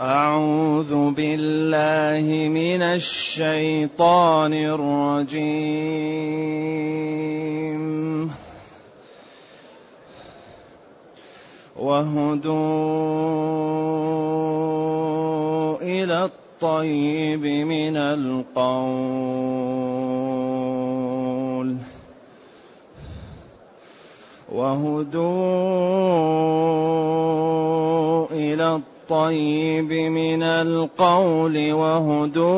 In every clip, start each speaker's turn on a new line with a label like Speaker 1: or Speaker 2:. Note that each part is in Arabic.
Speaker 1: أعوذ بالله من الشيطان الرجيم. وهدوا إلى الطيب من القول. وهدوا إلى الطيب الطيب من القول وهدوا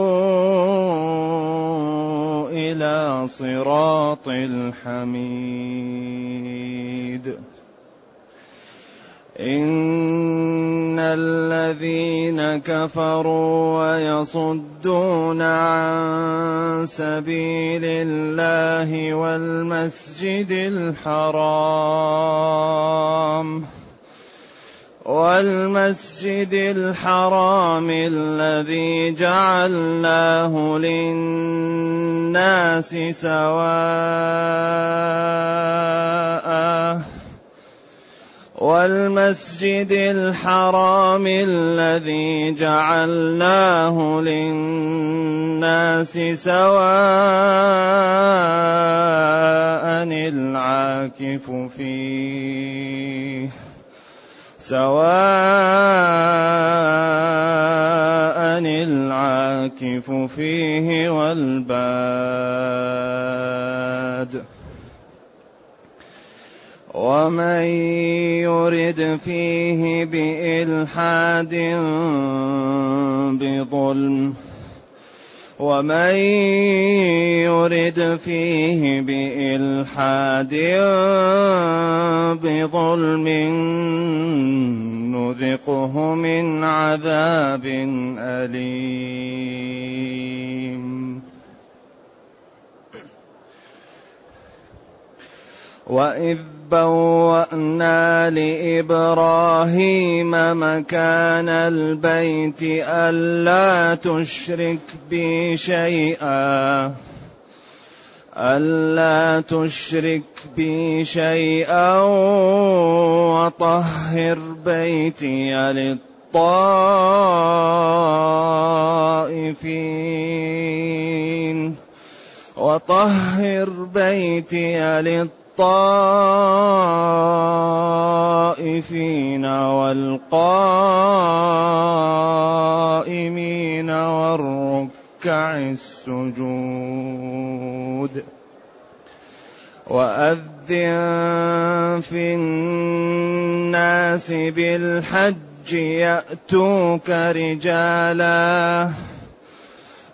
Speaker 1: إلى صراط الحميد. إن الذين كفروا ويصدون عن سبيل الله والمسجد الحرام والمسجد الحرام الذي جعلناه للناس سواء والمسجد الحرام الذي جعلناه للناس سواء العاكف فيه. سواء العاكف فيه والباد. ومن يرد فيه بإلحاد بظلم ومن يرد فيه بإلحاد بظلم نذقه من عذاب أليم. وإذ بوأنا لإبراهيم مكان البيت ألا تشرك بي شيئا. ألا تشرك بي شيئا وطهر بيتي للطائفين. وطهر بيتي للطائفين. الطائفين والقائمين والركع السجود وأذن في الناس بالحج يأتوك رجالاً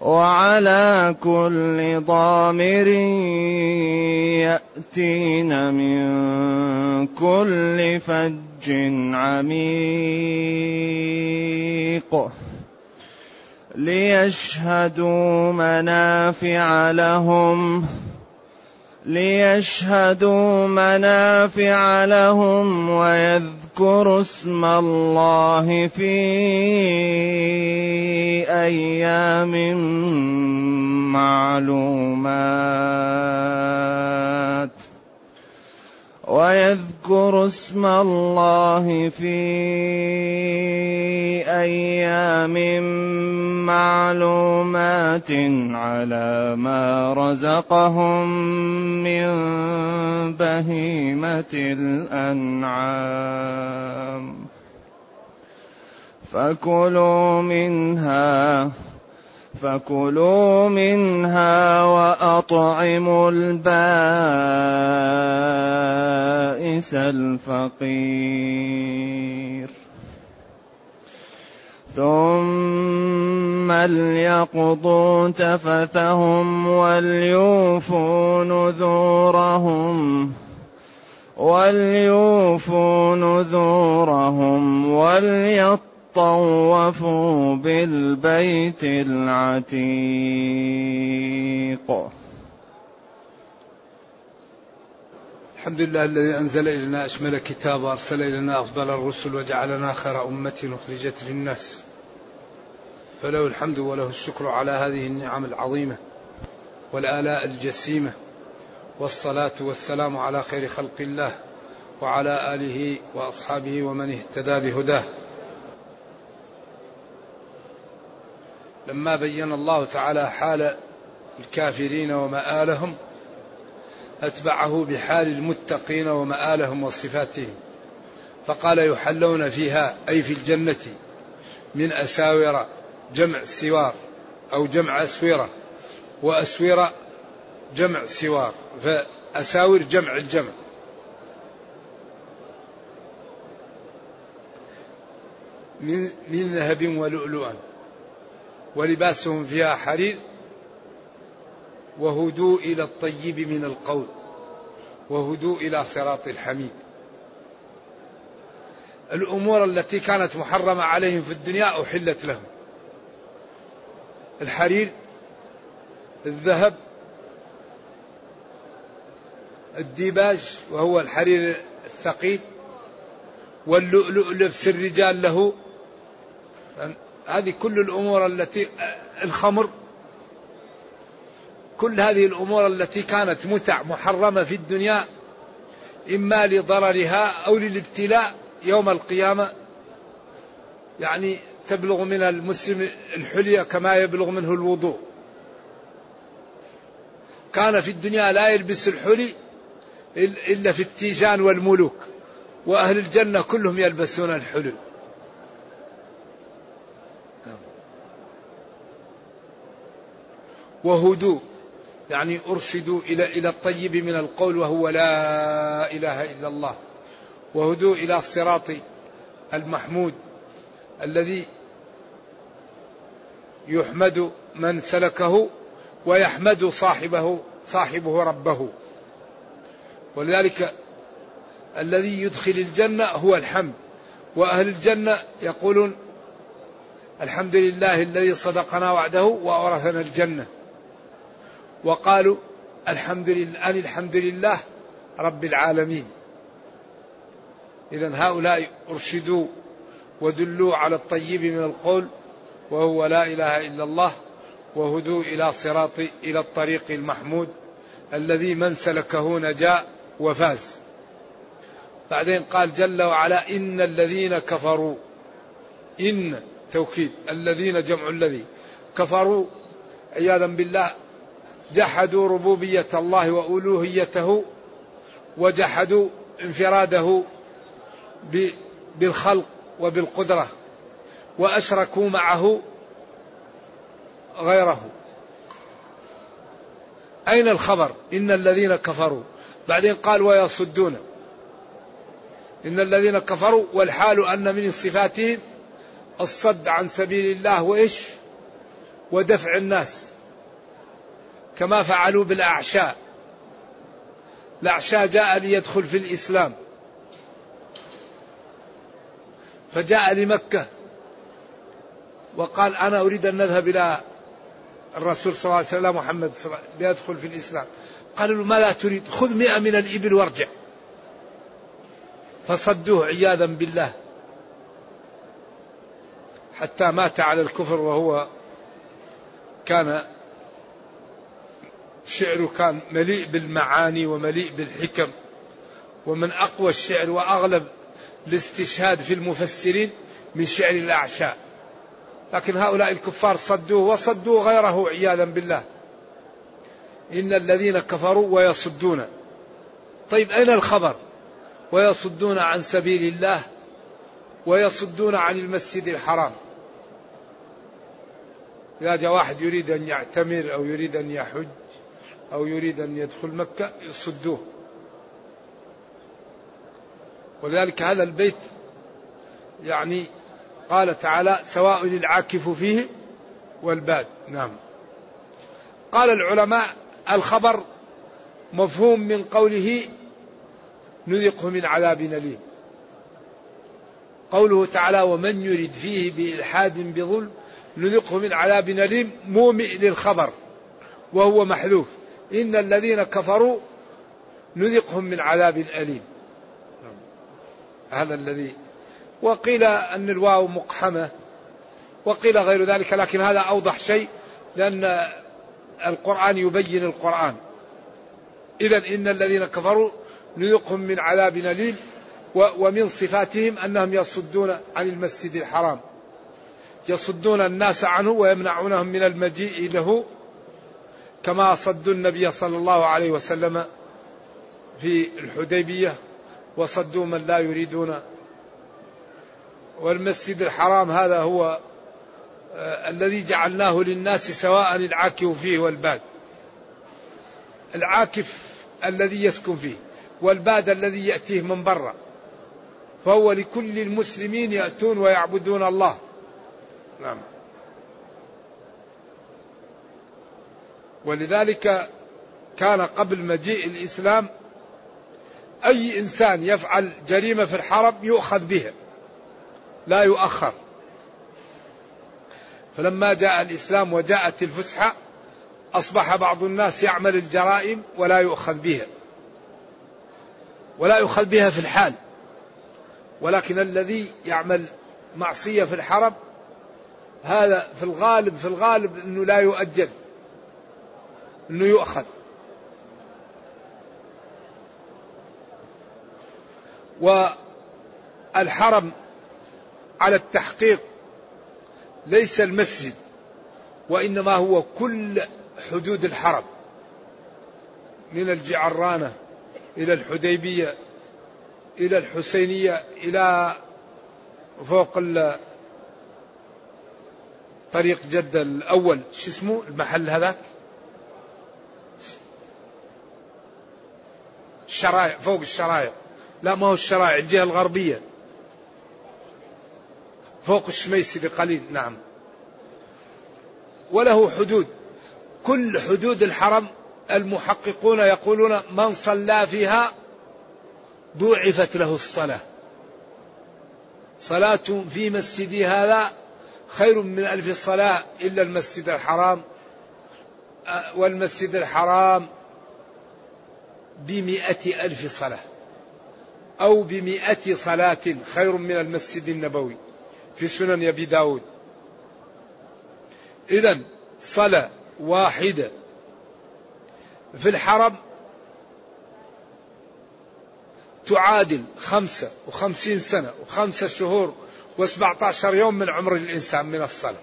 Speaker 1: وعلى كل ضامر يأتين من كل فج عميق. ليشهدوا منافع لهم. ليشهدوا منافع لهم ويذكروا اسم الله في أيام معلومات ويذكر اسم الله في أيام معلومات على ما رزقهم من بهيمة الأنعام فكلوا منها فكلوا منها وأطعموا البائس الفقير. ثم ليقضوا تفثهم وليوفوا نذورهم وليوفوا نذورهم وليطلبوا طوفوا بالبيت العتيق.
Speaker 2: الحمد لله الذي أنزل إلينا أشمل كتاب وأرسل إلينا أفضل الرسل وجعلنا خير أمة أخرجت للناس. فله الحمد وله الشكر على هذه النعم العظيمة والآلاء الجسيمة والصلاة والسلام على خير خلق الله وعلى آله وأصحابه ومن اهتدى بهداه. لما بين الله تعالى حال الكافرين ومآلهم أتبعه بحال المتقين ومآلهم وصفاتهم. فقال يحلون فيها أي في الجنة من أساور جمع سوار أو جمع أسورة وأسورة جمع سوار فأساور جمع الجمع. من من ذهب ولؤلؤا. ولباسهم فيها حرير وهدوء إلى الطيب من القول وهدوء إلى صراط الحميد. الأمور التي كانت محرمة عليهم في الدنيا أحلت لهم. الحرير الذهب الديباج وهو الحرير الثقيل واللؤلؤ لبس الرجال له. هذه كل الأمور التي الخمر كل هذه الأمور التي كانت متع محرمة في الدنيا إما لضررها أو للابتلاء يوم القيامة. يعني تبلغ من المسلم الحليه كما يبلغ منه الوضوء. كان في الدنيا لا يلبس الحلي إلا في التيجان والملوك وأهل الجنة كلهم يلبسون الحلي. وهدوء. يعني أرشدوا إلى إلى الطيب من القول وهو لا إله إلا الله. وهدوا إلى الصراط المحمود الذي يحمد من سلكه ويحمد صاحبه صاحبه ربه. ولذلك الذي يدخل الجنة هو الحمد. وأهل الجنة يقولون الحمد لله الذي صدقنا وعده وأورثنا الجنة. وقالوا الحمد لله أن الحمد لله رب العالمين. إذا هؤلاء أرشدوا ودلوا على الطيب من القول وهو لا إله إلا الله وهدوا إلى صراط إلى الطريق المحمود الذي من سلكه نجا وفاز. بعدين قال جل وعلا إن الذين كفروا إن توكيد الذين جمع الذي كفروا عياذا بالله جحدوا ربوبية الله وألوهيته وجحدوا انفراده بالخلق وبالقدرة وأشركوا معه غيره. أين الخبر؟ إن الذين كفروا. بعدين قال ويصدون. إن الذين كفروا والحال أن من صفاتهم الصد عن سبيل الله وإيش؟ ودفع الناس. كما فعلوا بالأعشاء. الأعشاء جاء ليدخل في الإسلام. فجاء لمكة. وقال أنا أريد أن نذهب إلى الرسول صلى الله عليه وسلم محمد صلى الله عليه وسلم ليدخل في الإسلام. قالوا له ماذا تريد؟ خذ مئة من الإبل وارجع. فصدوه عياذا بالله. حتى مات على الكفر وهو كان شعره كان مليء بالمعاني ومليء بالحكم. ومن أقوى الشعر وأغلب الاستشهاد في المفسرين من شعر الأعشاء. لكن هؤلاء الكفار صدوه وصدوا غيره عياذا بالله. إن الذين كفروا ويصدون. طيب أين الخبر؟ ويصدون عن سبيل الله ويصدون عن المسجد الحرام. إذا جاء واحد يريد أن يعتمر أو يريد أن يحج أو يريد أن يدخل مكة يصدوه. ولذلك هذا البيت يعني قال تعالى سواء العاكف فيه والباد. نعم. قال العلماء الخبر مفهوم من قوله نذقه من عذاب أليم. قوله تعالى ومن يرد فيه بإلحاد بظلم نذقه من عذاب أليم مومئ للخبر وهو محذوف. إن الذين كفروا نذقهم من عذاب أليم. هذا الذي وقيل أن الواو مقحمة وقيل غير ذلك لكن هذا أوضح شيء لأن القرآن يبين القرآن. إذا إن الذين كفروا نذقهم من عذاب أليم ومن صفاتهم أنهم يصدون عن المسجد الحرام. يصدون الناس عنه ويمنعونهم من المجيء له. كما صدوا النبي صلى الله عليه وسلم في الحديبية وصدوا من لا يريدون. والمسجد الحرام هذا هو آه، الذي جعلناه للناس سواء العاكف فيه والباد. العاكف الذي يسكن فيه والباد الذي يأتيه من برا. فهو لكل المسلمين يأتون ويعبدون الله. نعم. ولذلك كان قبل مجيء الإسلام أي إنسان يفعل جريمة في الحرم يؤخذ بها لا يؤخر. فلما جاء الإسلام وجاءت الفسحة أصبح بعض الناس يعمل الجرائم ولا يؤخذ بها ولا يؤخذ بها في الحال. ولكن الذي يعمل معصية في الحرم هذا في الغالب في الغالب أنه لا يؤجل. أنه يؤخذ. والحرم على التحقيق ليس المسجد وإنما هو كل حدود الحرم من الجعرانة إلى الحديبية إلى الحسينية إلى فوق طريق جدة الأول. شو اسمه المحل هذاك؟ الشرايع فوق الشرايع لا ما هو الشرايع الجهة الغربية. فوق الشميسي بقليل نعم. وله حدود. كل حدود الحرم المحققون يقولون من صلى فيها ضوعفت له الصلاة. صلاة في مسجدي هذا خير من ألف صلاة إلا المسجد الحرام. والمسجد الحرام بمئة ألف صلاة أو بمئة صلاة خير من المسجد النبوي في سنن أبي داود. إذا صلاة واحدة في الحرم تعادل خمسة وخمسين سنة وخمسة شهور وسبعة عشر يوم من عمر الإنسان من الصلاة.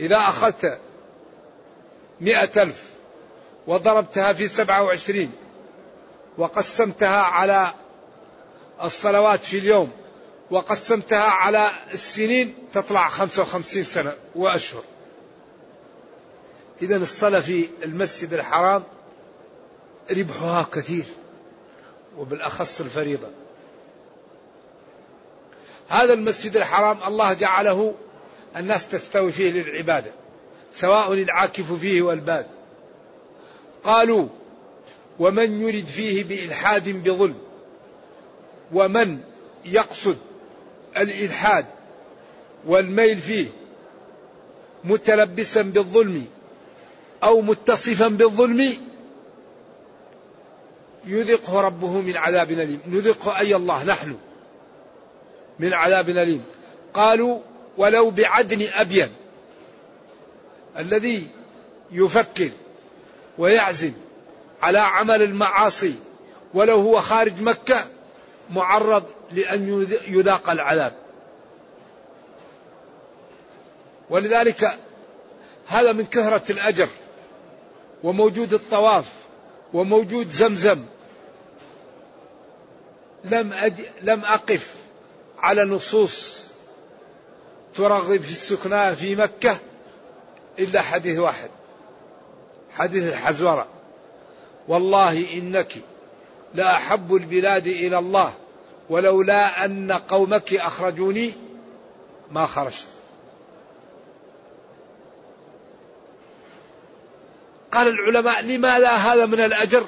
Speaker 2: إذا أخذت مئة ألف وضربتها في سبعة وعشرين وقسمتها على الصلوات في اليوم وقسمتها على السنين تطلع خمسة وخمسين سنة وأشهر. إذا الصلاة في المسجد الحرام ربحها كثير وبالأخص الفريضة. هذا المسجد الحرام الله جعله الناس تستوي فيه للعبادة سواء العاكف فيه والباد. قالوا ومن يرد فيه بإلحاد بظلم ومن يقصد الإلحاد والميل فيه متلبسا بالظلم أو متصفا بالظلم يذقه ربه من عذاب أليم. نذقه أي الله نحن من عذاب أليم. قالوا ولو بعدن أبين الذي يفكر ويعزم على عمل المعاصي ولو هو خارج مكة معرض لأن يذاق العذاب. ولذلك هذا من كثرة الأجر وموجود الطواف وموجود زمزم. لم أد... لم أقف على نصوص ترغب في السكنى في مكة إلا حديث واحد. حديث الحزورة. والله إنك لأحب البلاد إلى الله ولولا أن قومك أخرجوني ما خرجت. قال العلماء لماذا هذا من الأجر؟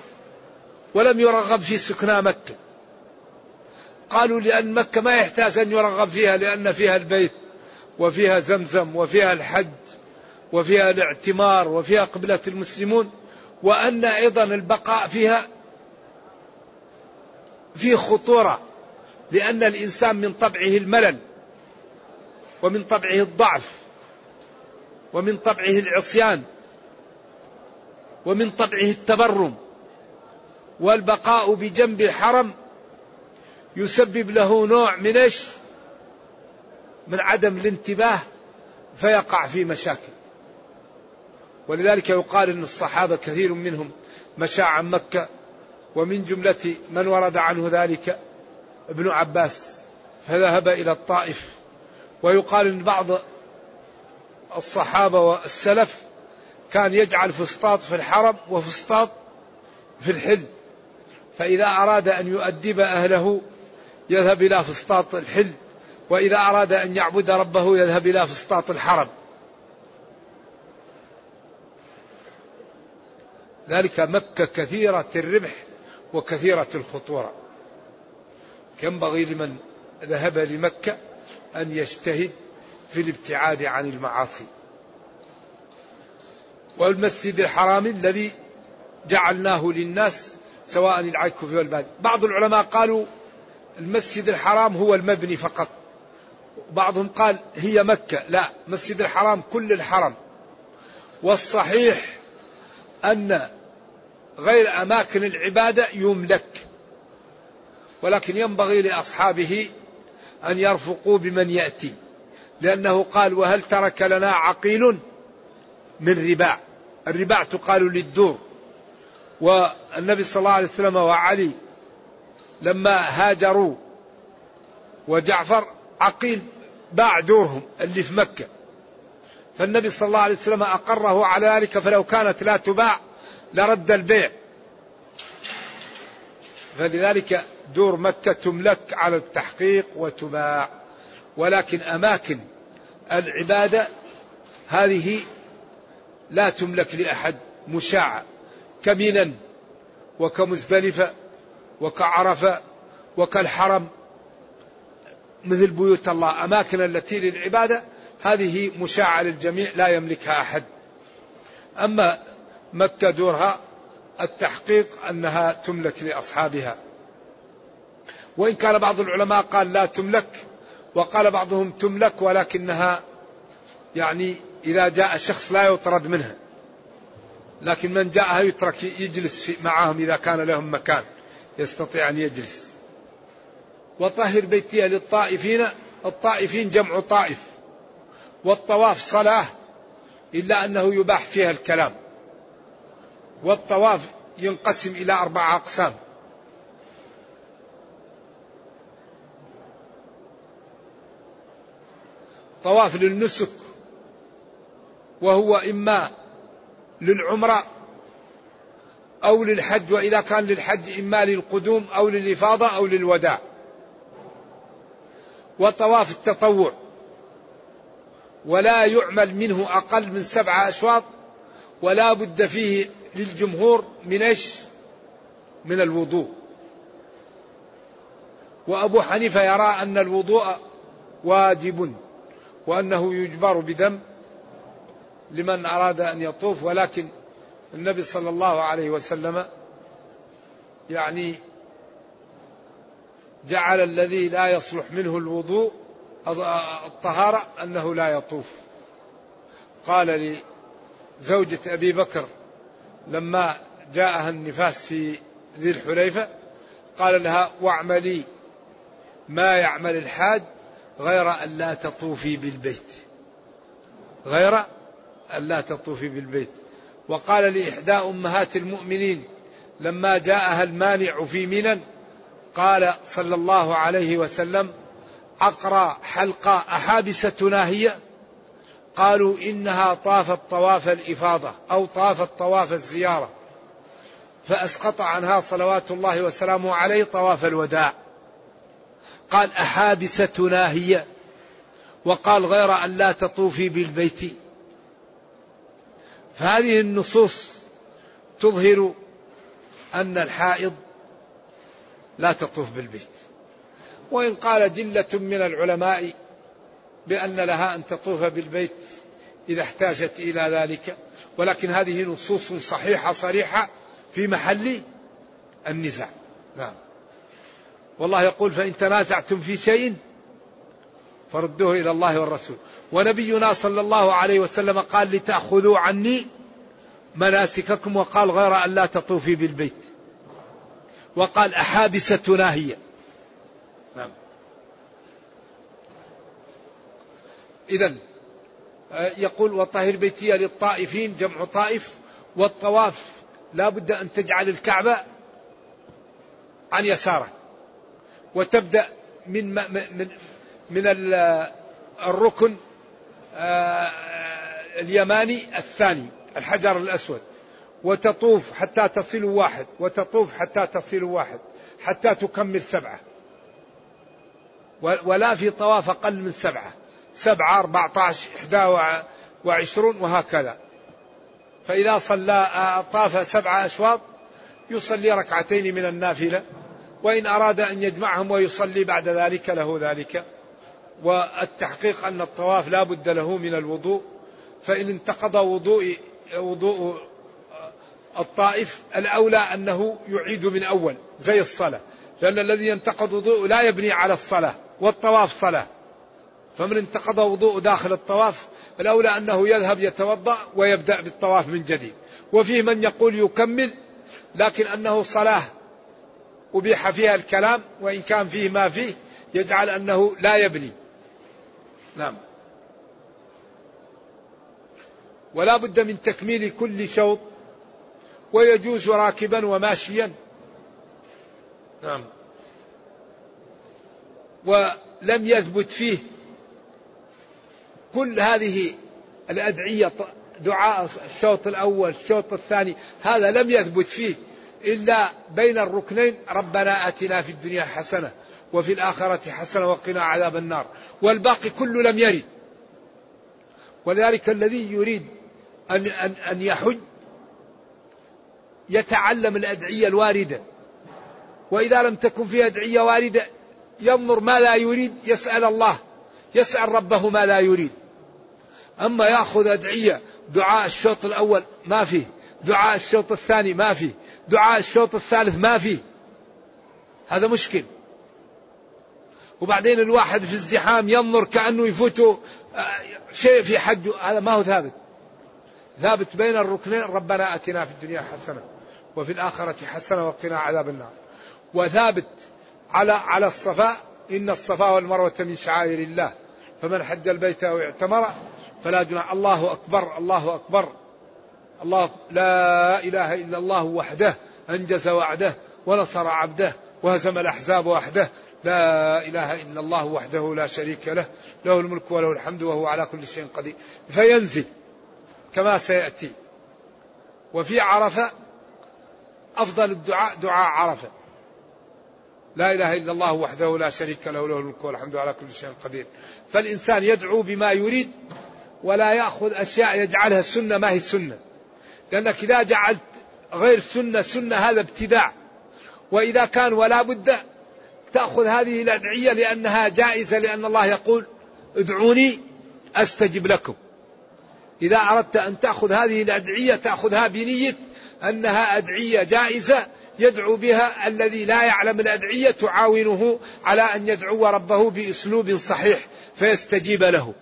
Speaker 2: ولم يرغب في سكنى مكة. قالوا لأن مكة ما يحتاج أن يرغب فيها لأن فيها البيت وفيها زمزم وفيها الحج. وفيها الاعتمار وفيها قبلة المسلمون وأن أيضا البقاء فيها فيه خطورة لأن الإنسان من طبعه الملل ومن طبعه الضعف ومن طبعه العصيان ومن طبعه التبرم والبقاء بجنب الحرم يسبب له نوع من إيش؟ من عدم الانتباه فيقع في مشاكل. ولذلك يقال إن الصحابة كثير منهم مشى عن مكة ومن جملة من ورد عنه ذلك ابن عباس فذهب إلى الطائف. ويقال إن بعض الصحابة والسلف كان يجعل فسطاط في الحرم وفسطاط في الحل فإذا أراد أن يؤدب أهله يذهب إلى فسطاط الحل وإذا أراد أن يعبد ربه يذهب إلى فسطاط الحرم. ذلك مكة كثيرة الربح وكثيرة الخطورة. ينبغي لمن ذهب لمكة أن يجتهد في الابتعاد عن المعاصي. والمسجد الحرام الذي جعلناه للناس سواء العكف والبادي بعض العلماء قالوا المسجد الحرام هو المبني فقط. بعضهم قال هي مكة. لا مسجد الحرام كل الحرم. والصحيح أن غير أماكن العبادة يملك ولكن ينبغي لأصحابه أن يرفقوا بمن يأتي لأنه قال وهل ترك لنا عقيل من رباع؟ الرباع تقال للدور. والنبي صلى الله عليه وسلم وعلي لما هاجروا وجعفر عقيل باع دورهم اللي في مكة. فالنبي صلى الله عليه وسلم أقره على ذلك فلو كانت لا تباع لرد البيع. فلذلك دور مكة تملك على التحقيق وتباع. ولكن أماكن العبادة هذه لا تملك لأحد مشاعة. كمينا وكمزدلفة وكعرفة وكالحرم مثل بيوت الله. أماكن التي للعبادة هذه مشاعة للجميع لا يملكها أحد. أما مكة دورها التحقيق أنها تملك لأصحابها. وإن كان بعض العلماء قال لا تملك وقال بعضهم تملك ولكنها يعني إذا جاء شخص لا يطرد منها لكن من جاءها يترك يجلس معهم إذا كان لهم مكان يستطيع أن يجلس. وطهر بيتي للطائفين الطائفين جمع طائف. والطواف صلاة إلا أنه يباح فيها الكلام. والطواف ينقسم إلى أربعة أقسام. طواف للنسك وهو إما للعمرة أو للحج وإذا كان للحج إما للقدوم أو للإفاضة أو للوداع. وطواف التطوع. ولا يعمل منه أقل من سبعة أشواط ولا بد فيه للجمهور من إيش؟ من الوضوء. وأبو حنيفة يرى أن الوضوء واجب وأنه يجبر بدم لمن أراد أن يطوف ولكن النبي صلى الله عليه وسلم يعني جعل الذي لا يصلح منه الوضوء الطهارة أنه لا يطوف. قال لزوجة أبي بكر لما جاءها النفاس في ذي الحليفة قال لها واعملي ما يعمل الحاج غير أن لا تطوفي بالبيت. غير أن لا تطوفي بالبيت. وقال لإحدى أمهات المؤمنين لما جاءها المانع في منى قال صلى الله عليه وسلم عقرى حلقة أحابستنا هي. قالوا إنها طافت طواف الإفاضة أو طافت طواف الزيارة. فأسقط عنها صلوات الله وسلامه عليه طواف الوداع. قال أحابستنا هي. وقال غير أن لا تطوفي بالبيت. فهذه النصوص تظهر أن الحائض لا تطوف بالبيت. وإن قال جلة من العلماء بأن لها أن تطوف بالبيت إذا احتاجت إلى ذلك. ولكن هذه نصوص صحيحة صريحة في محل النزاع. نعم. والله يقول فإن تنازعتم في شيء فردوه إلى الله والرسول. ونبينا صلى الله عليه وسلم قال لتأخذوا عني مناسككم وقال غير أن لا تطوفي بالبيت. وقال أحابستنا هي. إذا آه، يقول وطهر بيتي للطائفين جمع طائف والطواف لا بد أن تجعل الكعبة عن يسارك وتبدأ من من من الركن آه، اليماني الثاني الحجر الأسود. وتطوف حتى تصل واحد وتطوف حتى تصل واحد حتى تكمل سبعة. ولا في طواف أقل من سبعة. سبعة أربعة عشر إحدى وعشرون وهكذا. فإذا صلى طاف سبعة أشواط يصلي ركعتين من النافلة وإن أراد أن يجمعهم ويصلي بعد ذلك له ذلك. والتحقيق أن الطواف لا بد له من الوضوء فإن انتقض وضوء وضوء الطائف الأولى أنه يعيد من أول زي الصلاة. لأن الذي ينتقض وضوء لا يبني على الصلاة والطواف صلاة. فمن انتقض وضوء داخل الطواف الأولى أنه يذهب يتوضأ ويبدأ بالطواف من جديد. وفيه من يقول يكمل لكن أنه صلاة أبيح فيها الكلام وإن كان فيه ما فيه يجعل أنه لا يبني نعم. ولا بد من تكميل كل شوط ويجوز راكبا وماشيا. نعم. ولم يثبت فيه كل هذه الأدعية دعاء الشوط الأول الشوط الثاني هذا لم يثبت فيه إلا بين الركنين ربنا آتنا في الدنيا حسنة وفي الآخرة حسنة وقنا عذاب النار. والباقي كله لم يرد. ولذلك الذي يريد أن, أن, أن يحج يتعلم الأدعية الواردة. وإذا لم تكن في أدعية واردة ينظر ما لا يريد يسأل الله. يسأل ربه ما لا يريد. أما يأخذ أدعية دعاء الشوط الأول ما فيه دعاء الشوط الثاني ما فيه دعاء الشوط الثالث ما فيه. هذا مشكل. وبعدين الواحد في الزحام ينظر كأنه يفوته آه، شيء في حجه هذا ما هو ثابت. ثابت بين الركنين ربنا أتنا في الدنيا حسنة وفي الآخرة حسنة وقنا عذاب النار. وثابت على على الصفاء إن الصفا والمروة من شعائر الله. فمن حج البيت أو اعتمر فلا جناح. الله أكبر الله أكبر. الله لا إله إلا الله وحده أنجز وعده ونصر عبده وهزم الأحزاب وحده. لا إله إلا الله وحده لا شريك له له الملك وله الحمد وهو على كل شيء قدير. فينزل كما سيأتي. وفي عرفة أفضل الدعاء دعاء عرفة. لا إله إلا الله وحده لا شريك له له الملك والحمد على كل شيء قدير. فالإنسان يدعو بما يريد ولا يأخذ أشياء يجعلها السنة ما هي السنة. لأنك إذا جعلت غير سنة سنة هذا ابتداع. وإذا كان ولا بد تأخذ هذه الأدعية لأنها جائزة لأن الله يقول ادعوني أستجب لكم. إذا أردت أن تأخذ هذه الأدعية تأخذها بنية أنها أدعية جائزة يدعو بها الذي لا يعلم الأدعية تعاونه على أن يدعو ربه بأسلوب صحيح. فيستجيب له.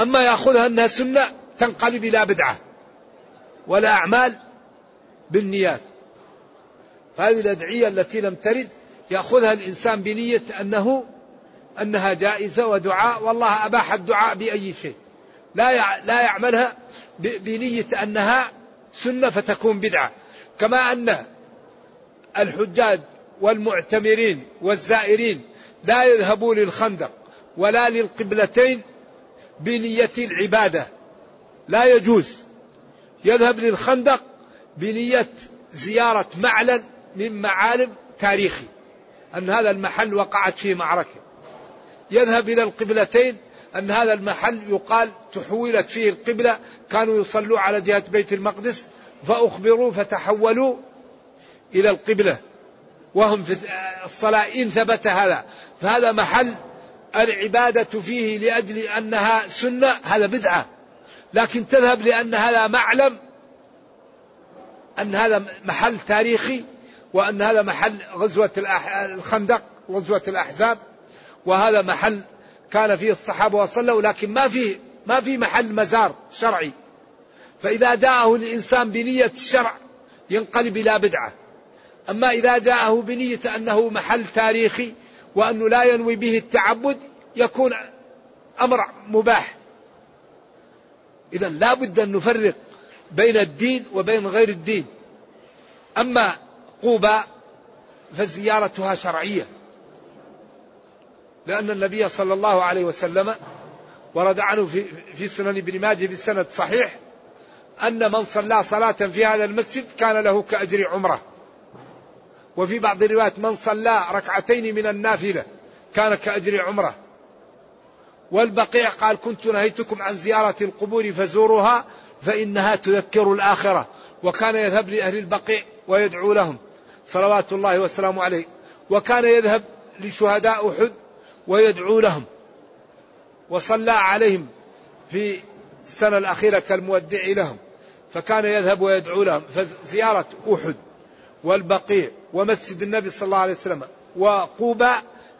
Speaker 2: أما يأخذها أنها سنة تنقلب إلى بدعة ولا أعمال بالنيات. فهذه الأدعية التي لم ترد يأخذها الإنسان بنية أنه أنها جائزة ودعاء والله أباح الدعاء بأي شيء. لا لا يعملها بنية أنها سنة فتكون بدعة. كما أن الحجاج والمعتمرين والزائرين لا يذهبوا للخندق. ولا للقبلتين بنية العبادة. لا يجوز. يذهب للخندق بنية زيارة معلن من معالم تاريخي. أن هذا المحل وقعت فيه معركة. يذهب إلى القبلتين أن هذا المحل يقال تحولت فيه القبلة. كانوا يصلوا على جهة بيت المقدس فأخبروا فتحولوا إلى القبلة. وهم في الصلاة إن ثبت هذا. فهذا محل العبادة فيه لأجل أنها سنة هذا بدعة. لكن تذهب لأن هذا معلم أن هذا محل تاريخي وأن هذا محل غزوة الخندق غزوة الأحزاب. وهذا محل كان فيه الصحابة وصلوا لكن ما فيه ما في محل مزار شرعي. فإذا جاءه الإنسان بنية الشرع ينقلب إلى بدعة. أما إذا جاءه بنية أنه محل تاريخي وأنه لا ينوي به التعبد يكون أمر مباح. إذا لا بد أن نفرق بين الدين وبين غير الدين. أما قوبى فزيارتها شرعية. لأن النبي صلى الله عليه وسلم ورد عنه في, في سنن ابن ماجه بسند صحيح أن من صلى صلاة في هذا المسجد كان له كأجر عمرة. وفي بعض الروايات من صلى ركعتين من النافلة كان كأجر عمره والبقيع قال كنت نهيتكم عن زيارة القبور فزوروها فإنها تذكر الآخرة وكان يذهب لأهل البقيع ويدعو لهم. صلوات الله وسلامه عليه. وكان يذهب لشهداء أحد ويدعو لهم. وصلى عليهم في السنة الأخيرة كالمودع لهم. فكان يذهب ويدعو لهم. فزيارة أحد والبقيع ومسجد النبي صلى الله عليه وسلم. وقوبى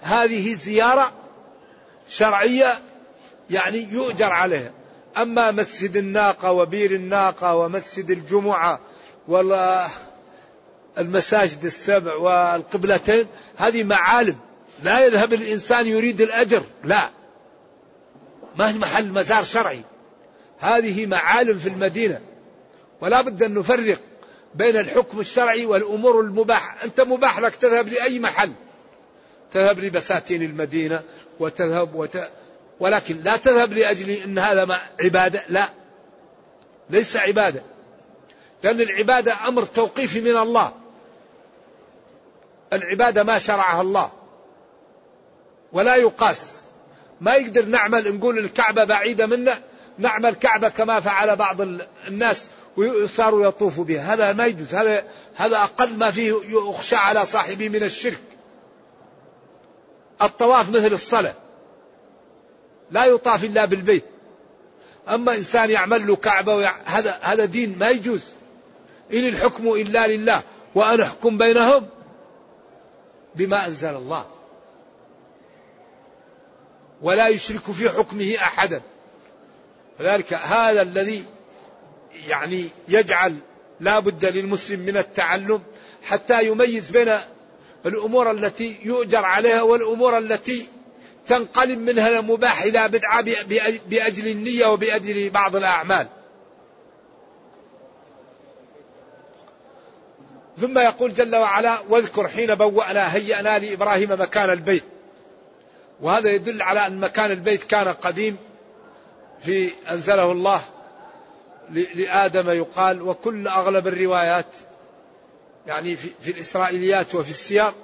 Speaker 2: هذه زيارة شرعية يعني يؤجر عليها. أما مسجد الناقة وبير الناقة ومسجد الجمعة والمساجد السبع والقبلتين هذه معالم. لا يذهب الإنسان يريد الأجر لا. ما هي محل مزار شرعي. هذه معالم في المدينة. ولا بد أن نفرق. بين الحكم الشرعي والأمور المباحة أنت مباح لك تذهب لأي محل. تذهب لبساتين المدينة وتذهب وت... ولكن لا تذهب لأجل أن هذا ما عبادة لا. ليس عبادة. لأن العبادة أمر توقيفي من الله. العبادة ما شرعها الله. ولا يقاس. ما يقدر نعمل نقول الكعبة بعيدة منا نعمل كعبة كما فعل بعض الناس. وصاروا يطوفوا بها. هذا ما يجوز. هذا هذا أقل ما فيه يخشى على صاحبه من الشرك. الطواف مثل الصلاة. لا يطاف إلا بالبيت. أما إنسان يعمل له كعبة ويع... هذا هذا دين ما يجوز. إن الحكم إلا لله وأن أحكم بينهم بما أنزل الله. ولا يشرك في حكمه أحدا. لذلك هذا الذي يعني يجعل لا بد للمسلم من التعلم حتى يميز بين الأمور التي يؤجر عليها والأمور التي تنقلب منها المباح إلى بدعة بأجل النية وبأجل بعض الأعمال. ثم يقول جل وعلا واذكر حين بوأنا هيأنا لإبراهيم مكان البيت. وهذا يدل على أن مكان البيت كان قديم في أنزله الله. لآدم يقال وكل أغلب الروايات يعني في, الإسرائيليات وفي السياق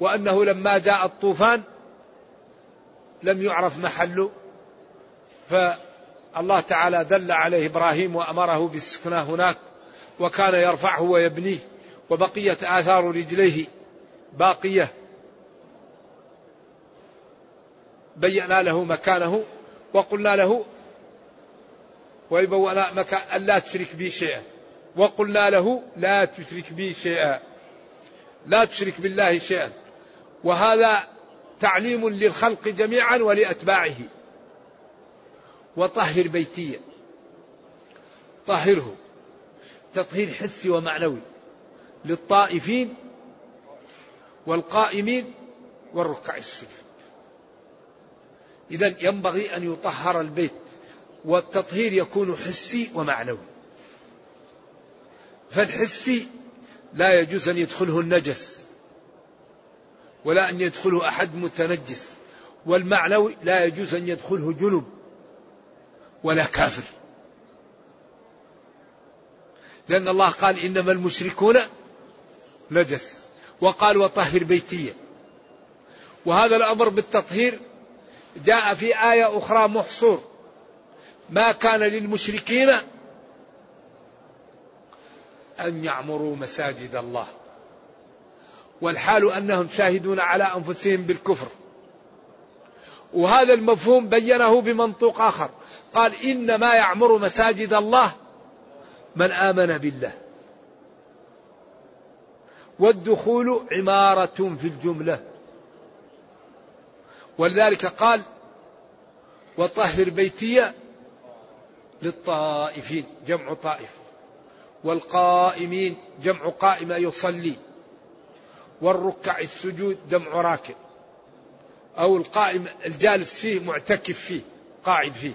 Speaker 2: وأنه لما جاء الطوفان لم يعرف محله فالله تعالى دل عليه إبراهيم وأمره بالسكنى هناك وكان يرفعه ويبنيه وبقية آثار رجليه باقية. بينا له مكانه وقلنا له ويبوأنا مكان ألا تشرك بي شيئا. وقلنا له لا تشرك بي شيئا. لا تشرك بالله شيئا. وهذا تعليم للخلق جميعا ولأتباعه. وطهر بيتيا. طهره. تطهير حسي ومعنوي. للطائفين والقائمين والركع السجود. إذا ينبغي أن يطهر البيت. والتطهير يكون حسي ومعنوي. فالحسي لا يجوز أن يدخله النجس ولا أن يدخله أحد متنجس والمعنوي لا يجوز أن يدخله جنب ولا كافر. لأن الله قال إنما المشركون نجس وقال وطهر بيتيا وهذا الأمر بالتطهير جاء في آية أخرى محصور. ما كان للمشركين أن يعمروا مساجد الله. والحال أنهم شاهدون على أنفسهم بالكفر. وهذا المفهوم بينه بمنطوق آخر. قال إنما يعمر مساجد الله من آمن بالله. والدخول عمارة في الجملة. ولذلك قال وطهر بيتي للطائفين جمع طائف. والقائمين جمع قائم يصلي. والركع السجود جمع راكع. أو القائم الجالس فيه معتكف فيه قاعد فيه.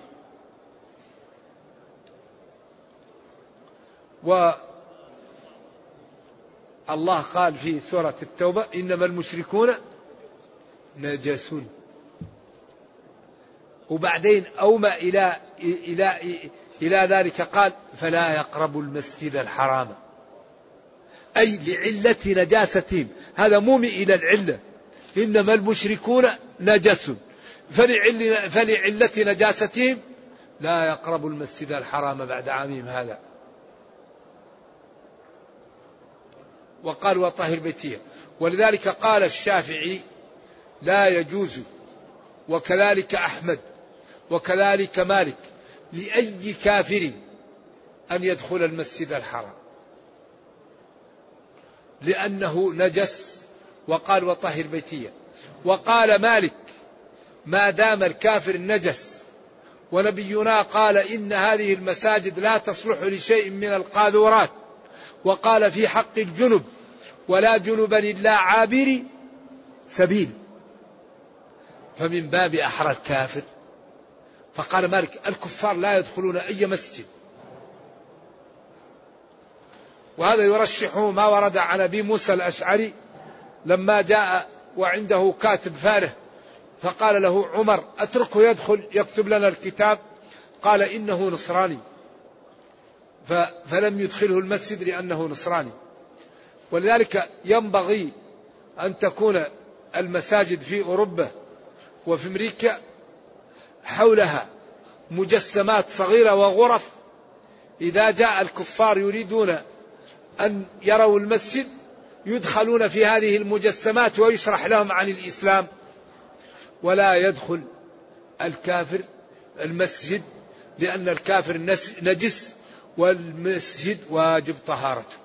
Speaker 2: و الله قال في سورة التوبة إنما المشركون نجسون. وبعدين أومى إلى إلى إلى ذلك قال فلا يقربوا المسجد الحرام. أي لعلة نجاستهم هذا مومي إلى العلة. إنما المشركون نجس. فلعل فلعلة نجاستهم لا يقربوا المسجد الحرام بعد عامهم هذا. وقال وطهر بيتيه ولذلك قال الشافعي لا يجوز. وكذلك أحمد. وكذلك مالك لأي كافر أن يدخل المسجد الحرام. لأنه نجس وقال وطهر بيتية وقال مالك ما دام الكافر نجس ونبينا قال إن هذه المساجد لا تصلح لشيء من القاذورات. وقال في حق الجنب ولا جنبا إلا عابر سبيل. فمن باب أحرى الكافر فقال مالك الكفار لا يدخلون أي مسجد. وهذا يرشح ما ورد عن أبي موسى الأشعري لما جاء وعنده كاتب فاره فقال له عمر أتركه يدخل يكتب لنا الكتاب؟ قال إنه نصراني. فلم يدخله المسجد لأنه نصراني. ولذلك ينبغي أن تكون المساجد في أوروبا وفي أمريكا حولها مجسمات صغيرة وغرف. إذا جاء الكفار يريدون أن يروا المسجد يدخلون في هذه المجسمات ويشرح لهم عن الإسلام. ولا يدخل الكافر المسجد لأن الكافر نجس والمسجد واجب طهارته.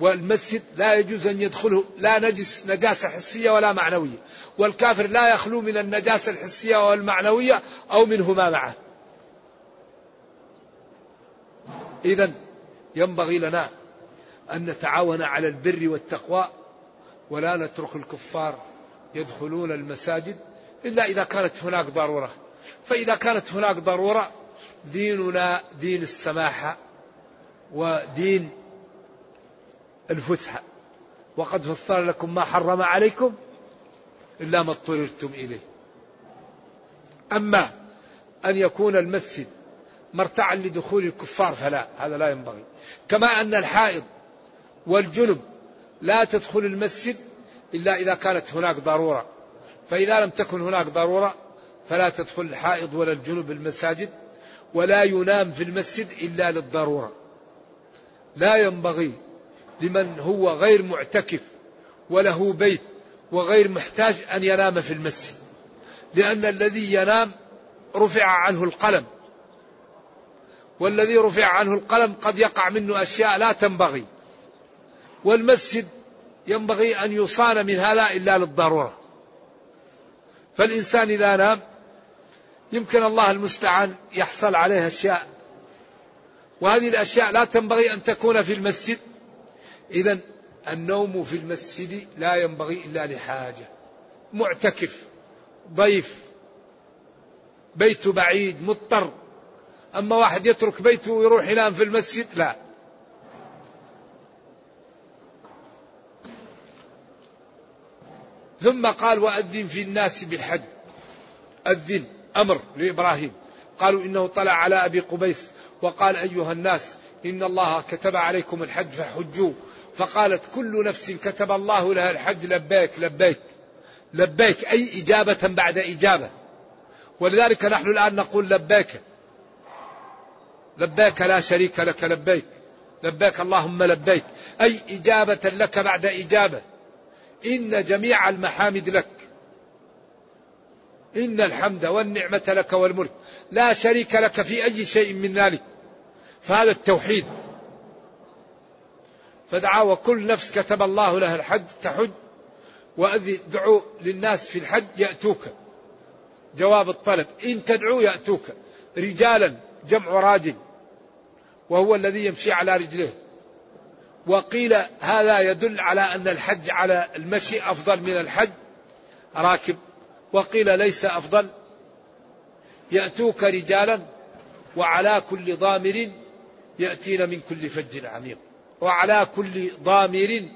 Speaker 2: والمسجد لا يجوز أن يدخله لا نجس نجاسة حسية ولا معنوية. والكافر لا يخلو من النجاسة الحسية والمعنوية أو منهما معه. إذا ينبغي لنا أن نتعاون على البر والتقوى ولا نترك الكفار يدخلون المساجد إلا إذا كانت هناك ضرورة. فإذا كانت هناك ضرورة ديننا دين السماحة ودين الفسحة. وقد فصل لكم ما حرم عليكم إلا ما اضطررتم إليه. أما أن يكون المسجد مرتعا لدخول الكفار فلا هذا لا ينبغي. كما أن الحائض والجنب لا تدخل المسجد إلا إذا كانت هناك ضرورة. فإذا لم تكن هناك ضرورة فلا تدخل الحائض ولا الجنب المساجد ولا ينام في المسجد إلا للضرورة. لا ينبغي لمن هو غير معتكف وله بيت وغير محتاج أن ينام في المسجد لأن الذي ينام رفع عنه القلم والذي رفع عنه القلم قد يقع منه أشياء لا تنبغي والمسجد ينبغي أن يصان من هذا إلا للضرورة. فالإنسان إذا نام يمكن الله المستعان يحصل عليه أشياء وهذه الأشياء لا تنبغي أن تكون في المسجد إذا النوم في المسجد لا ينبغي إلا لحاجة. معتكف ضيف بيت بعيد مضطر. أما واحد يترك بيته ويروح ينام في المسجد لا. ثم قال وأذن في الناس بالحج. أذن أمر لإبراهيم. قالوا إنه طلع على أبي قبيس وقال أيها الناس إن الله كتب عليكم الحج فحجوا فقالت كل نفس كتب الله لها الحج لبيك لبيك. لبيك أي إجابة بعد إجابة. ولذلك نحن الآن نقول لبيك. لبيك لا شريك لك لبيك. لبيك اللهم لبيك. أي إجابة لك بعد إجابة. إن جميع المحامد لك. إن الحمد والنعمة لك والملك. لا شريك لك في أي شيء من ذلك. فهذا التوحيد. فدعا وكل نفس كتب الله لها الحج تحج وادعوا للناس في الحج يأتوك. جواب الطلب إن تدعوا يأتوك. رجالا جمع راجل وهو الذي يمشي على رجله. وقيل هذا يدل على أن الحج على المشي أفضل من الحج. راكب. وقيل ليس أفضل. يأتوك رجالا وعلى كل ضامر يأتين من كل فج عميق. وعلى كل ضامر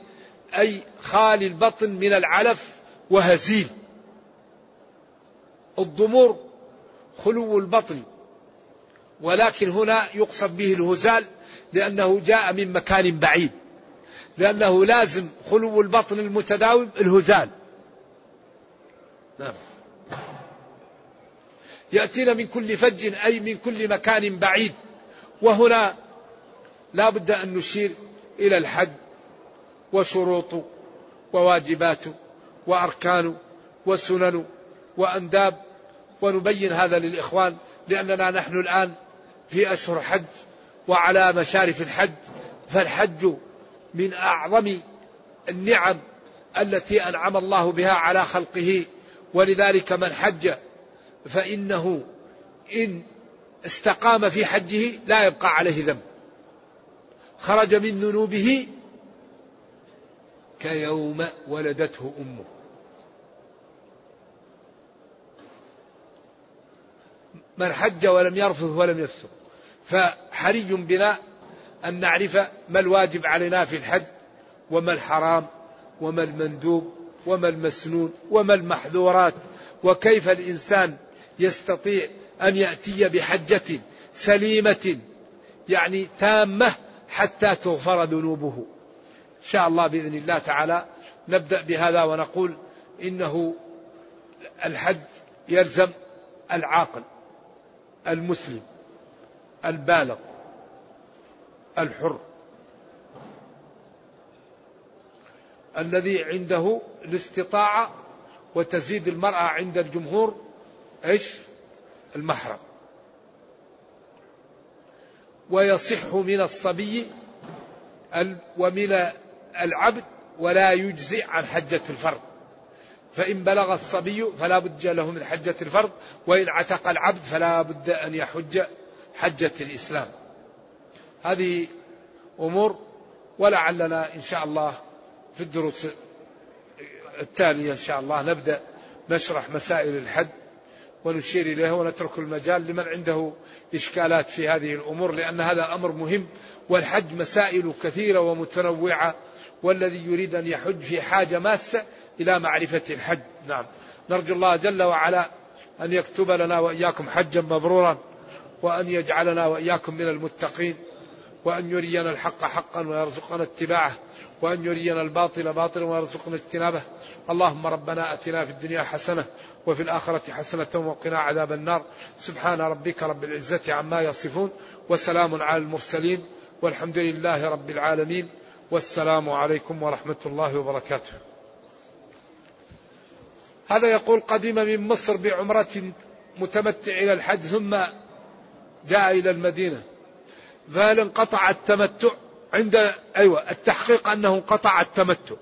Speaker 2: أي خالي البطن من العلف وهزيل. الضمور خلو البطن ولكن هنا يقصد به الهزال لأنه جاء من مكان بعيد لأنه لازم خلو البطن المتداوم الهزال. نعم. يأتينا من كل فج أي من كل مكان بعيد. وهنا لا بد أن نشير إلى الحج وشروطه وواجباته وأركانه وسننه وأنداب ونبين هذا للإخوان لأننا نحن الآن في أشهر حج وعلى مشارف الحج فالحج من أعظم النعم التي أنعم الله بها على خلقه. ولذلك من حج فإنه إن استقام في حجه لا يبقى عليه ذنب. خرج من ذنوبه كيوم ولدته أمه. من حج ولم يرفث ولم يفسق. فحري بنا أن نعرف ما الواجب علينا في الحج وما الحرام وما المندوب وما المسنون وما المحظورات وكيف الإنسان يستطيع أن يأتي بحجة سليمة يعني تامة حتى تغفر ذنوبه. إن شاء الله بإذن الله تعالى نبدأ بهذا ونقول إنه الحج يلزم العاقل المسلم البالغ الحر. الذي عنده الاستطاعة وتزيد المرأة عند الجمهور إيش؟ المحرم. ويصح من الصبي ومن العبد ولا يجزئ عن حجة الفرد فإن بلغ الصبي فلا بد له من حجة الفرض وإن عتق العبد فلا بد أن يحج حجة الإسلام. هذه أمور ولعلنا إن شاء الله في الدروس التالية إن شاء الله نبدأ نشرح مسائل الحج. ونشير إليها ونترك المجال لمن عنده إشكالات في هذه الأمور لأن هذا أمر مهم والحج مسائل كثيرة ومتنوعة والذي يريد أن يحج في حاجة ماسة إلى معرفة الحج. نعم. نرجو الله جل وعلا أن يكتب لنا وإياكم حجا مبرورا وأن يجعلنا وإياكم من المتقين وأن يرينا الحق حقا ويرزقنا اتباعه وأن يرينا الباطل باطلا ويرزقنا اجتنابه. اللهم ربنا أتنا في الدنيا حسنة وفي الآخرة حسنة وقنا عذاب النار. سبحان ربك رب العزة عما يصفون وسلام على المرسلين والحمد لله رب العالمين. والسلام عليكم ورحمة الله وبركاته. هذا يقول قدم من مصر بعمرة متمتع إلى الحج ثم جاء إلى المدينة. فهل انقطع التمتع؟ عند أيوة التحقيق أنه انقطع التمتع.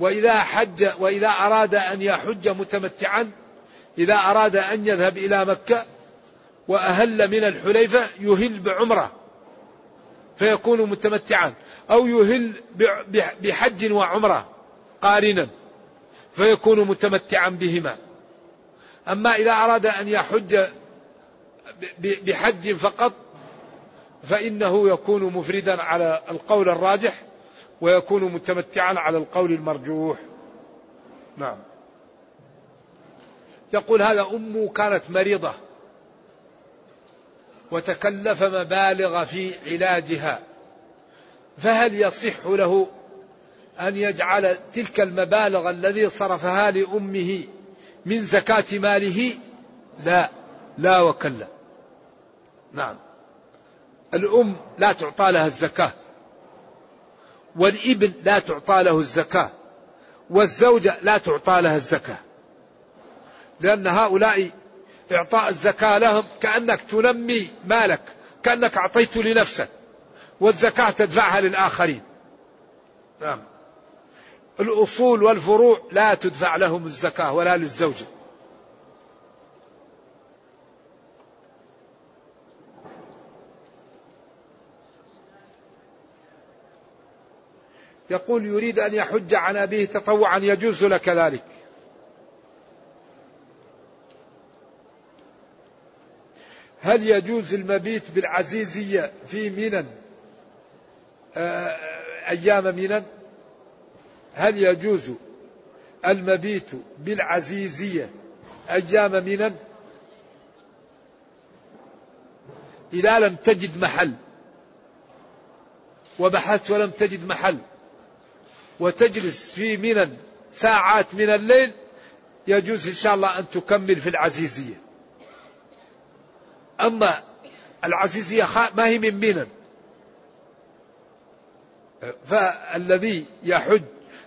Speaker 2: وإذا حج وإذا أراد أن يحج متمتعا إذا أراد أن يذهب إلى مكة وأهل من الحليفة يهل بعمرة فيكون متمتعا. أو يهل بحج وعمرة قارنا فيكون متمتعا بهما. أما إذا أراد أن يحج بحج فقط فإنه يكون مفردا على القول الراجح ويكون متمتعا على القول المرجوح. نعم. يقول هذا أمه كانت مريضة وتكلف مبالغ في علاجها فهل يصح له أن يجعل تلك المبالغ الذي صرفها لأمه من زكاة ماله؟ لا لا وكلا. نعم. الأم لا تعطى لها الزكاة. والإبن لا تعطى له الزكاة. والزوجة لا تعطى لها الزكاة. لأن هؤلاء إعطاء الزكاة لهم كأنك تنمي مالك كأنك أعطيت لنفسك والزكاة تدفعها للآخرين. نعم. الأصول والفروع لا تدفع لهم الزكاة ولا للزوجة. يقول يريد أن يحج عن أبيه تطوعا يجوز لك ذلك. هل يجوز المبيت بالعزيزية في منى آه، أيام منى هل يجوز المبيت بالعزيزية أيام منى إذا لم تجد محل. وبحثت ولم تجد محل. وتجلس في منى ساعات من الليل يجوز إن شاء الله أن تكمل في العزيزية. أما العزيزية ما هي من منى فالذي يحج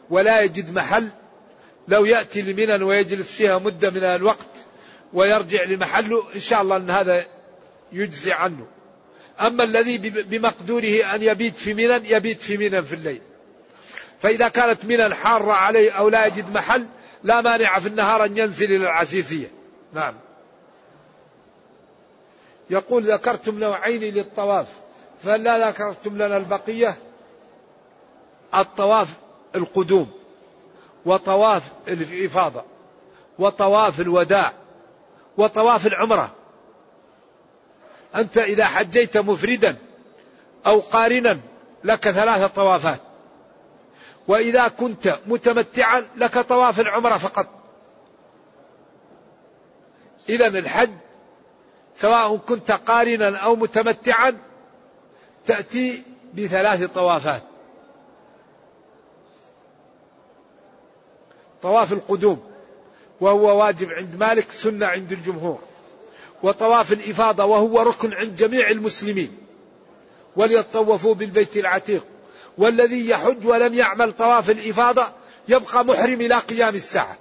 Speaker 2: ولا يجد محل لو يأتي لمنى ويجلس فيها مدة من الوقت ويرجع لمحله إن شاء الله أن هذا يجزي عنه. أما الذي بمقدوره أن يبيت في منى يبيت في منى في الليل. فإذا كانت منى حارة عليه أو لا يجد محل لا مانع في النهار أن ينزل إلى العزيزية. نعم. يقول ذكرتم نوعين للطواف فلا ذكرتم لنا البقية الطواف القدوم وطواف الإفاضة وطواف الوداع وطواف العمرة. أنت إذا حجيت مفردا أو قارنا لك ثلاثة طوافات. وإذا كنت متمتعا لك طواف العمرة فقط. إذا الحج سواء كنت قارنا أو متمتعا تأتي بثلاث طوافات. طواف القدوم وهو واجب عند مالك سنة عند الجمهور. وطواف الإفاضة وهو ركن عند جميع المسلمين. وليطوفوا بالبيت العتيق. والذي يحج ولم يعمل طواف الإفاضة يبقى محرم إلى قيام الساعة.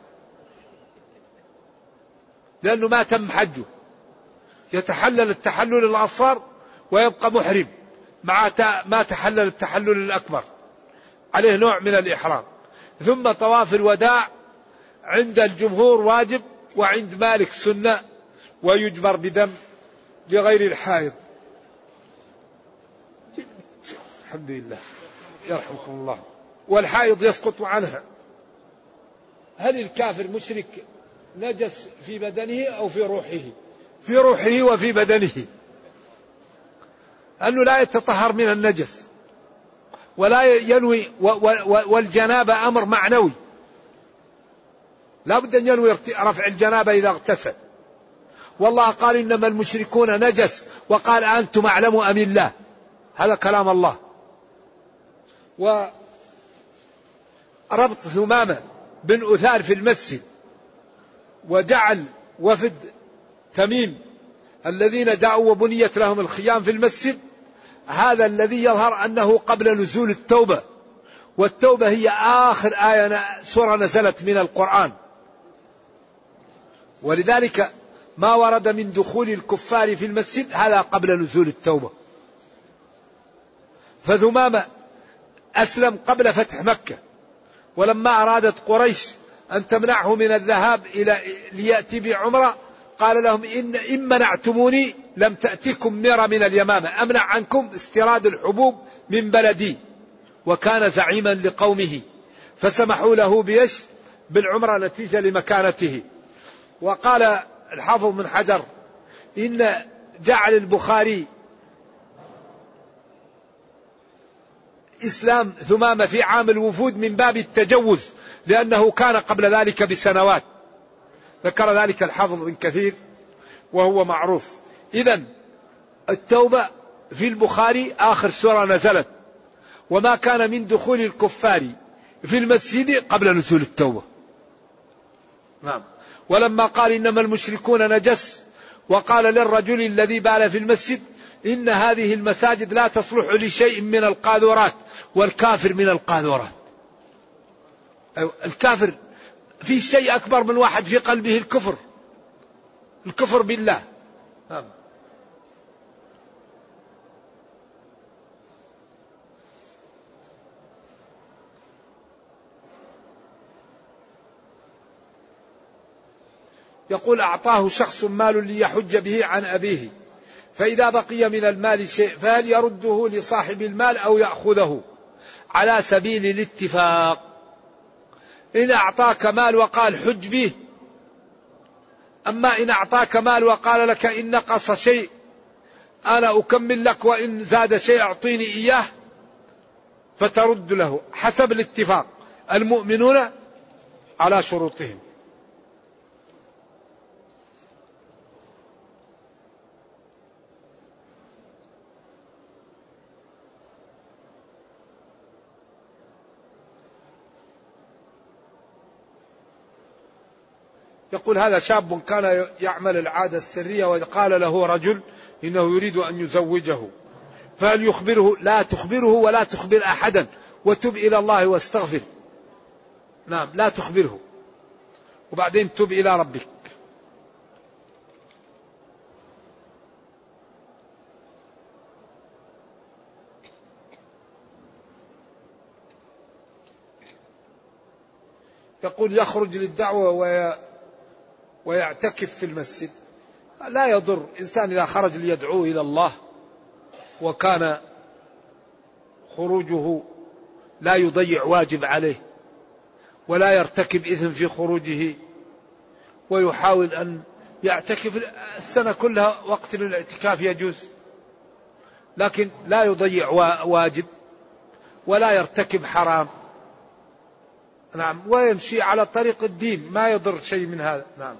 Speaker 2: لأنه ما تم حجه. يتحلل التحلل الأصغر ويبقى محرم مع ما تحلل التحلل الأكبر. عليه نوع من الإحرام. ثم طواف الوداع عند الجمهور واجب وعند مالك سنة ويجبر بدم لغير الحائض. الحمد لله. يرحمكم الله. والحائض يسقط عنها. هل الكافر مشرك نجس في بدنه أو في روحه؟ في روحه وفي بدنه. أنه لا يتطهر من النجس. ولا ينوي والجنابة أمر معنوي. لا بد أن ينوي رفع الجنابة إذا اغتسل. والله قال إنما المشركون نجس. وقال أنتم أعلم أم الله. هذا كلام الله. وربط ثمامة بن أثار في المسجد وجعل وفد تميم الذين جاءوا وبنيت لهم الخيام في المسجد. هذا الذي يظهر أنه قبل نزول التوبة والتوبة هي آخر آية سورة نزلت من القرآن. ولذلك ما ورد من دخول الكفار في المسجد هذا قبل نزول التوبة. فذمامة أسلم قبل فتح مكة. ولما أرادت قريش أن تمنعه من الذهاب إلى ليأتي بعمرة قال لهم إن إن منعتموني لم تأتكم ميرة من اليمامة. أمنع عنكم استيراد الحبوب من بلدي. وكان زعيما لقومه. فسمحوا له بيش بالعمرة نتيجة لمكانته. وقال الحافظ من حجر إن جعل البخاري إسلام ثمامة في عام الوفود من باب التجوز لأنه كان قبل ذلك بسنوات. ذكر ذلك الحافظ بن كثير وهو معروف. إذا التوبة في البخاري آخر سورة نزلت. وما كان من دخول الكفار في المسجد قبل نزول التوبة. نعم. ولما قال إنما المشركون نجس وقال للرجل الذي بال في المسجد إن هذه المساجد لا تصلح لشيء من القاذورات والكافر من القاذورات. الكافر في شيء أكبر من واحد في قلبه الكفر. الكفر بالله. نعم. يقول أعطاه شخص مال ليحج به عن أبيه. فإذا بقي من المال شيء فهل يرده لصاحب المال أو يأخذه على سبيل الاتفاق. إن أعطاك مال وقال حج به أما إن أعطاك مال وقال لك إن نقص شيء أنا أكمل لك وإن زاد شيء أعطيني إياه فترد له. حسب الاتفاق. المؤمنون على شروطهم. يقول هذا شاب كان يعمل العادة السرية وقال له رجل إنه يريد أن يزوجه. فهل يخبره؟ لا تخبره ولا تخبر أحدا. وتب إلى الله واستغفر. نعم لا تخبره. وبعدين تب إلى ربك. يقول يخرج للدعوة ويعتكف في المسجد. لا يضر. إنسان إذا خرج ليدعو إلى الله وكان خروجه لا يضيع واجب عليه ولا يرتكب إثم في خروجه ويحاول أن يعتكف السنة كلها وقت الاعتكاف يجوز. لكن لا يضيع واجب ولا يرتكب حرام. نعم. ويمشي على طريق الدين. ما يضر شيء من هذا. نعم.